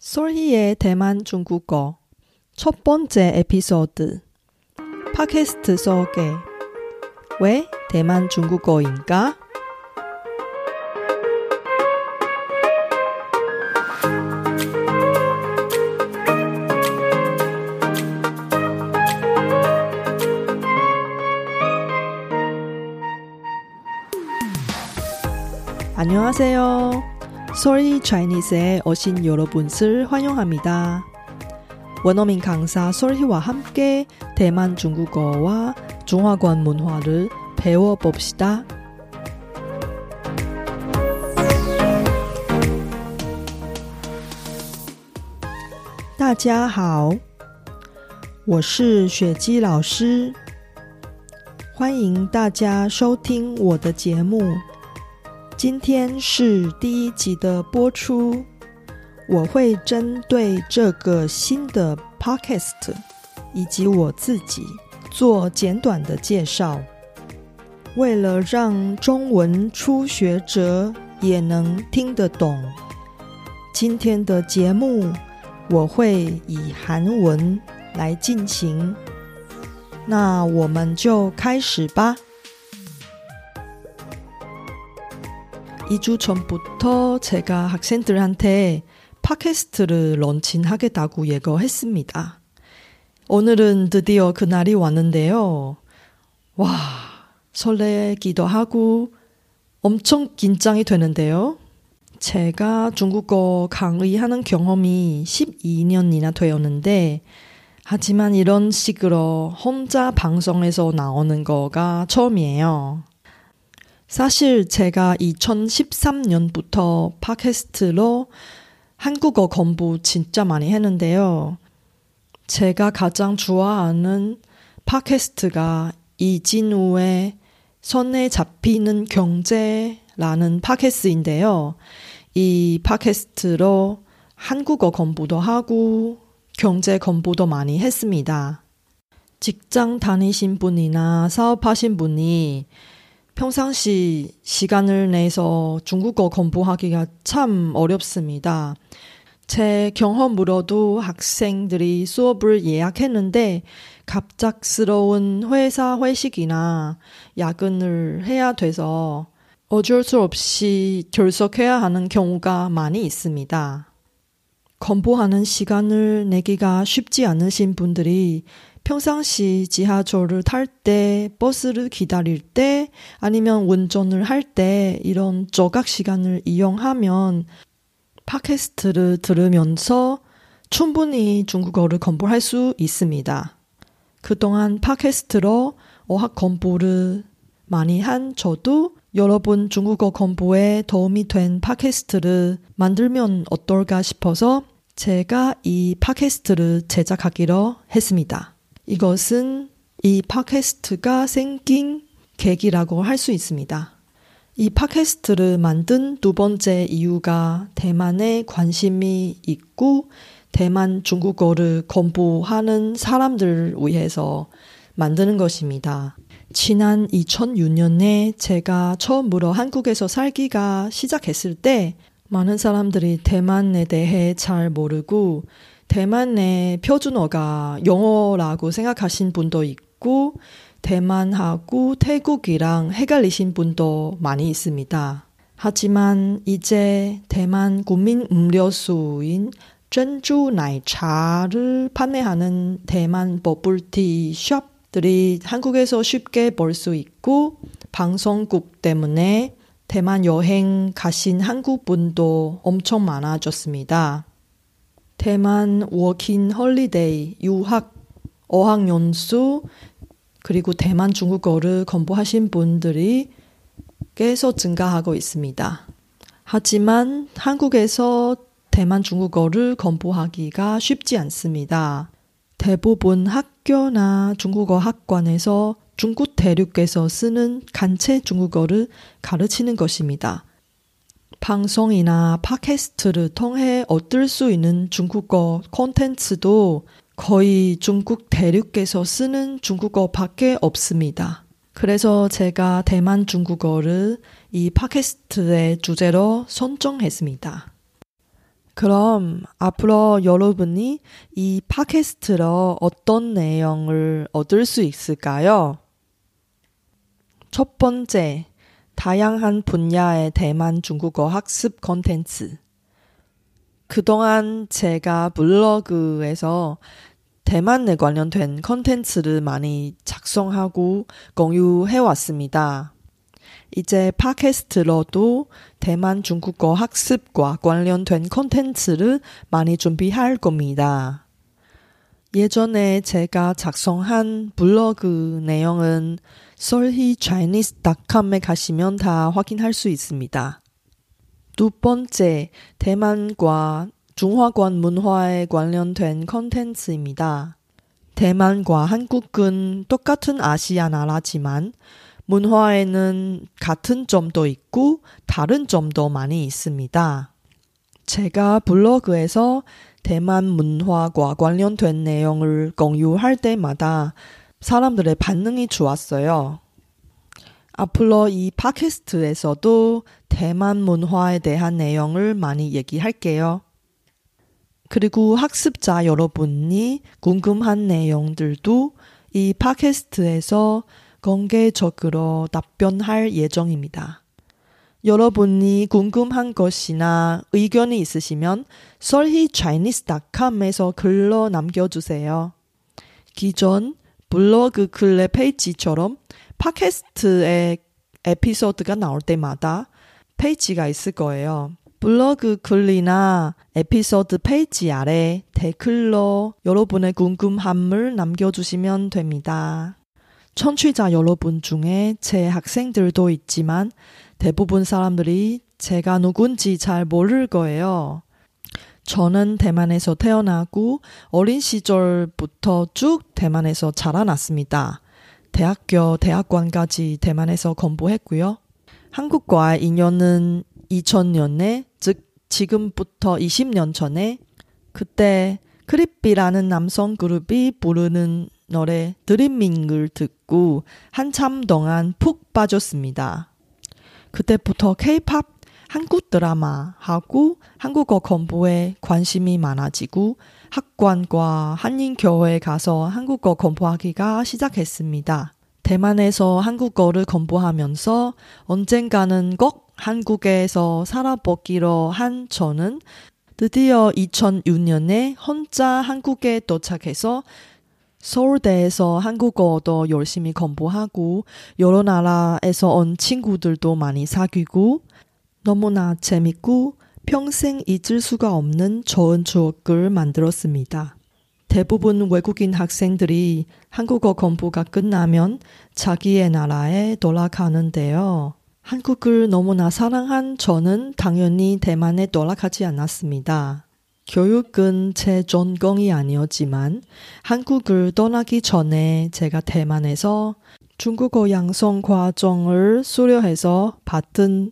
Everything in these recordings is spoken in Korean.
솔희의 대만 중국어 첫 번째 에피소드 팟캐스트 소개 왜 대만 중국어인가? 안녕하세요. 솔희 차이니스에 오신 여러분을 환영합니다. 원어민 강사 솔희와 함께 대만 중국어와 중화권 문화를 배워봅시다. 大家好，我是雪姬老师，欢迎大家收听我的节目。 今天是第一集的播出，我会针对这个新的 podcast 以及我自己做简短的介绍。为了让中文初学者也能听得懂，今天的节目我会以韩文来进行。那我们就开始吧。 2주 전부터 제가 학생들한테 팟캐스트를 런칭하겠다고 예고했습니다. 오늘은 드디어 그날이 왔는데요. 와, 설레기도 하고 엄청 긴장이 되는데요. 제가 중국어 강의하는 경험이 12년이나 되었는데, 하지만 이런 식으로 혼자 방송에서 나오는 거가 처음이에요. 사실 제가 2013년부터 팟캐스트로 한국어 공부 진짜 많이 했는데요. 제가 가장 좋아하는 팟캐스트가 이진우의 손에 잡히는 경제라는 팟캐스트인데요. 이 팟캐스트로 한국어 공부도 하고 경제 공부도 많이 했습니다. 직장 다니신 분이나 사업하신 분이 평상시 시간을 내서 중국어 공부하기가 참 어렵습니다. 제 경험으로도 학생들이 수업을 예약했는데 갑작스러운 회사 회식이나 야근을 해야 돼서 어쩔 수 없이 결석해야 하는 경우가 많이 있습니다. 공부하는 시간을 내기가 쉽지 않으신 분들이 평상시 지하철을 탈 때, 버스를 기다릴 때, 아니면 운전을 할 때 이런 조각 시간을 이용하면 팟캐스트를 들으면서 충분히 중국어를 공부할 수 있습니다. 그동안 팟캐스트로 어학 공부를 많이 한 저도 여러분 중국어 공부에 도움이 된 팟캐스트를 만들면 어떨까 싶어서 제가 이 팟캐스트를 제작하기로 했습니다. 이것은 이 팟캐스트가 생긴 계기라고 할 수 있습니다. 이 팟캐스트를 만든 두 번째 이유가 대만에 관심이 있고 대만 중국어를 공부하는 사람들을 위해서 만드는 것입니다. 지난 2006년에 제가 처음으로 한국에서 살기가 시작했을 때 많은 사람들이 대만에 대해 잘 모르고 대만의 표준어가 영어라고 생각하신 분도 있고 대만하고 태국이랑 헷갈리신 분도 많이 있습니다. 하지만 이제 대만 국민 음료수인 전주 나이차를 판매하는 대만 버블티 숍들이 한국에서 쉽게 볼 수 있고 방송국 때문에 대만 여행 가신 한국 분도 엄청 많아졌습니다. 대만 워킹 홀리데이, 유학, 어학연수, 그리고 대만 중국어를 공부하신 분들이 계속 증가하고 있습니다. 하지만 한국에서 대만 중국어를 공부하기가 쉽지 않습니다. 대부분 학교나 중국어 학원에서 중국 대륙에서 쓰는 간체 중국어를 가르치는 것입니다. 방송이나 팟캐스트를 통해 얻을 수 있는 중국어 콘텐츠도 거의 중국 대륙에서 쓰는 중국어밖에 없습니다. 그래서 제가 대만 중국어를 이 팟캐스트의 주제로 선정했습니다. 그럼 앞으로 여러분이 이 팟캐스트로 어떤 내용을 얻을 수 있을까요? 첫 번째, 다양한 분야의 대만 중국어 학습 콘텐츠. 그동안 제가 블로그에서 대만에 관련된 콘텐츠를 많이 작성하고 공유해 왔습니다. 이제 팟캐스트로도 대만 중국어 학습과 관련된 콘텐츠를 많이 준비할 겁니다. 예전에 제가 작성한 블로그 내용은 solhichinese.com에 가시면 다 확인할 수 있습니다. 두 번째, 대만과 중화권 문화에 관련된 콘텐츠입니다. 대만과 한국은 똑같은 아시아 나라지만 문화에는 같은 점도 있고 다른 점도 많이 있습니다. 제가 블로그에서 대만 문화과 관련된 내용을 공유할 때마다 사람들의 반응이 좋았어요. 앞으로 이 팟캐스트에서도 대만 문화에 대한 내용을 많이 얘기할게요. 그리고 학습자 여러분이 궁금한 내용들도 이 팟캐스트에서 공개적으로 답변할 예정입니다. 여러분이 궁금한 것이나 의견이 있으시면 solhichinese.com에서 글로 남겨주세요. 기존 블로그 글의 페이지처럼 팟캐스트의 에피소드가 나올 때마다 페이지가 있을 거예요. 블로그 글이나 에피소드 페이지 아래 댓글로 여러분의 궁금함을 남겨주시면 됩니다. 청취자 여러분 중에 제 학생들도 있지만 대부분 사람들이 제가 누군지 잘 모를 거예요. 저는 대만에서 태어나고 어린 시절부터 쭉 대만에서 자라났습니다. 대학교, 대학관까지 대만에서 공부했고요. 한국과 인연은 2000년에, 즉 지금부터 20년 전에 그때 크리삐라는 남성 그룹이 부르는 노래 드림밍을 듣고 한참 동안 푹 빠졌습니다. 그때부터 케이팝 한국 드라마하고 한국어 공부에 관심이 많아지고 학관과 한인교회에 가서 한국어 공부하기가 시작했습니다. 대만에서 한국어를 공부하면서 언젠가는 꼭 한국에서 살아보기로 한 저는 드디어 2006년에 혼자 한국에 도착해서 서울대에서 한국어도 열심히 공부하고 여러 나라에서 온 친구들도 많이 사귀고 너무나 재밌고 평생 잊을 수가 없는 좋은 추억을 만들었습니다. 대부분 외국인 학생들이 한국어 공부가 끝나면 자기의 나라에 돌아가는데요. 한국을 너무나 사랑한 저는 당연히 대만에 돌아가지 않았습니다. 교육은 제 전공이 아니었지만 한국을 떠나기 전에 제가 대만에서 중국어 양성 과정을 수료해서 받은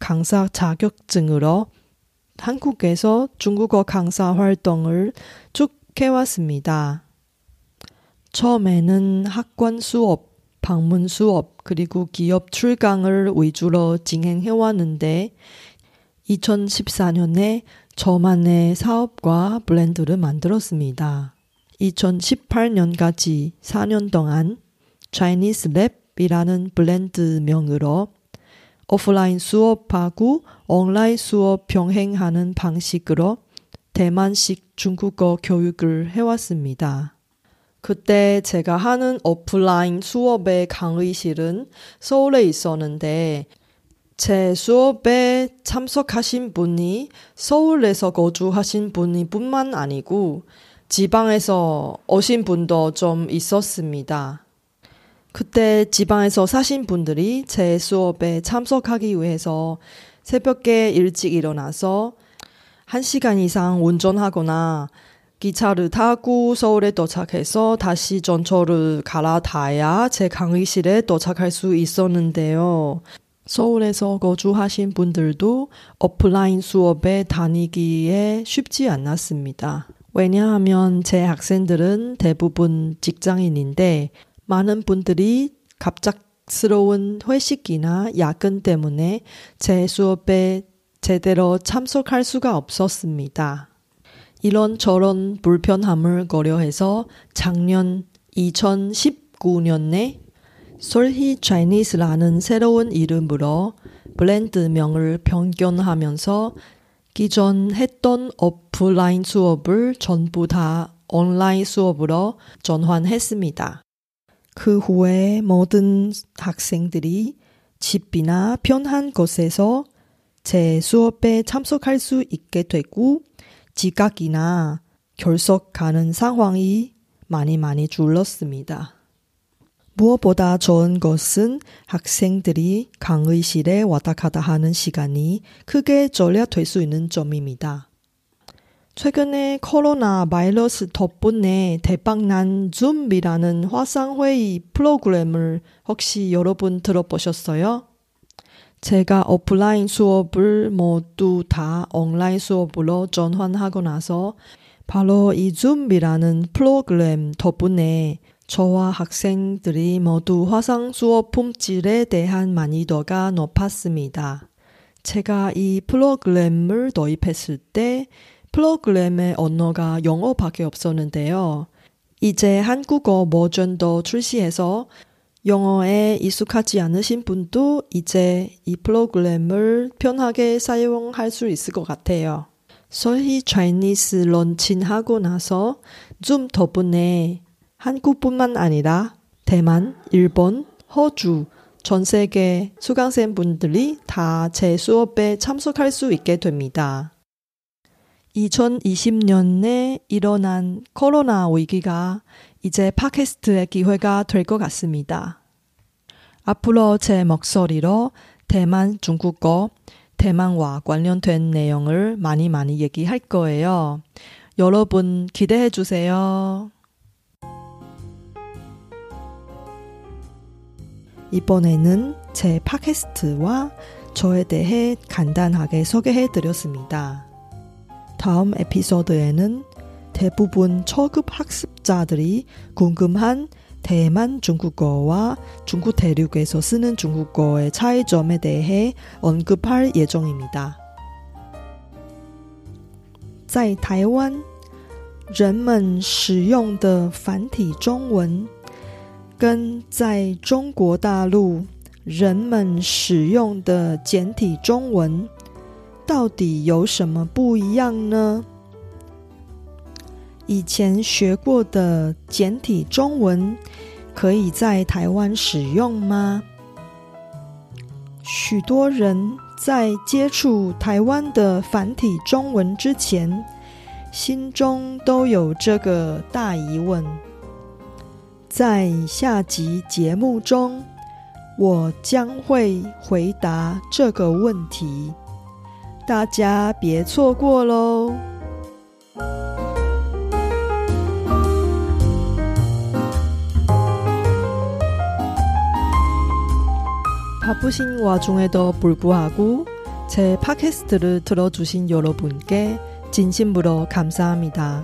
강사 자격증으로 한국에서 중국어 강사 활동을 쭉 해왔습니다. 처음에는 학관 수업, 방문 수업, 그리고 기업 출강을 위주로 진행해왔는데 2014년에 저만의 사업과 브랜드를 만들었습니다. 2018년까지 4년 동안 Chinese Lab이라는 브랜드명으로 오프라인 수업하고 온라인 수업 병행하는 방식으로 대만식 중국어 교육을 해왔습니다. 그때 제가 하는 오프라인 수업의 강의실은 서울에 있었는데 제 수업에 참석하신 분이 서울에서 거주하신 분이 뿐만 아니고 지방에서 오신 분도 좀 있었습니다. 그때 지방에서 사신 분들이 제 수업에 참석하기 위해서 새벽에 일찍 일어나서 1시간 이상 운전하거나 기차를 타고 서울에 도착해서 다시 전철을 갈아타야 제 강의실에 도착할 수 있었는데요. 서울에서 거주하신 분들도 오프라인 수업에 다니기에 쉽지 않았습니다. 왜냐하면 제 학생들은 대부분 직장인인데 많은 분들이 갑작스러운 회식이나 야근 때문에 제 수업에 제대로 참석할 수가 없었습니다. 이런저런 불편함을 고려해서 작년 2019년에 솔히 차이니스라는 새로운 이름으로 브랜드명을 변경하면서 기존 했던 오프라인 수업을 전부 다 온라인 수업으로 전환했습니다. 그 후에 모든 학생들이 집이나 편한 곳에서 제 수업에 참석할 수 있게 되고 지각이나 결석하는 상황이 많이 많이 줄었습니다. 무엇보다 좋은 것은 학생들이 강의실에 왔다 갔다 하는 시간이 크게 절약될 수 있는 점입니다. 최근에 코로나 바이러스 덕분에 대박난 줌이라는 화상회의 프로그램을 혹시 여러분 들어보셨어요? 제가 오프라인 수업을 모두 다 온라인 수업으로 전환하고 나서 바로 이 줌이라는 프로그램 덕분에 저와 학생들이 모두 화상 수업 품질에 대한 만족도가 높았습니다. 제가 이 프로그램을 도입했을 때 프로그램의 언어가 영어밖에 없었는데요. 이제 한국어 버전도 출시해서 영어에 익숙하지 않으신 분도 이제 이 프로그램을 편하게 사용할 수 있을 것 같아요. 서희 차이니스 런칭하고 나서 좀 덕분에 한국뿐만 아니라 대만, 일본, 호주, 전 세계 수강생 분들이 다 제 수업에 참석할 수 있게 됩니다. 2020년에 일어난 코로나 위기가 이제 팟캐스트의 기회가 될 것 같습니다. 앞으로 제 목소리로 대만 중국어, 대만과 관련된 내용을 많이 많이 얘기할 거예요. 여러분 기대해 주세요. 이번에는 제 팟캐스트와 저에 대해 간단하게 소개해 드렸습니다. 다음 에피소드에는 대부분 초급 학습자들이 궁금한 대만 중국어와 중국 대륙에서 쓰는 중국어의 차이점에 대해 언급할 예정입니다. 在台湾，人们使用的繁体中文 跟在中国大陆人们使用的简体中文到底有什么不一样呢？以前学过的简体中文可以在台湾使用吗？许多人在接触台湾的繁体中文之前，心中都有这个大疑问。在下集节目中，我将会回答这个问题，大家别错过喽！바쁘신와중에도불구하고제팟캐스트를들어주신여러분께진심으로감사합니다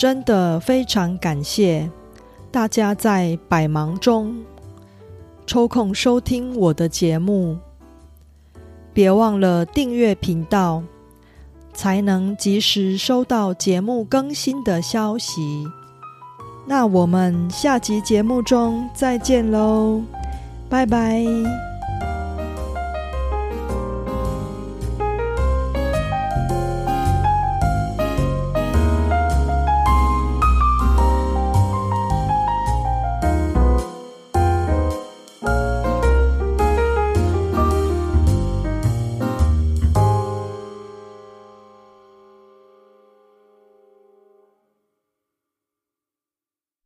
真的非常感谢大家在百忙中抽空收听我的节目，别忘了订阅频道，才能及时收到节目更新的消息。那我们下集节目中再见喽，拜拜。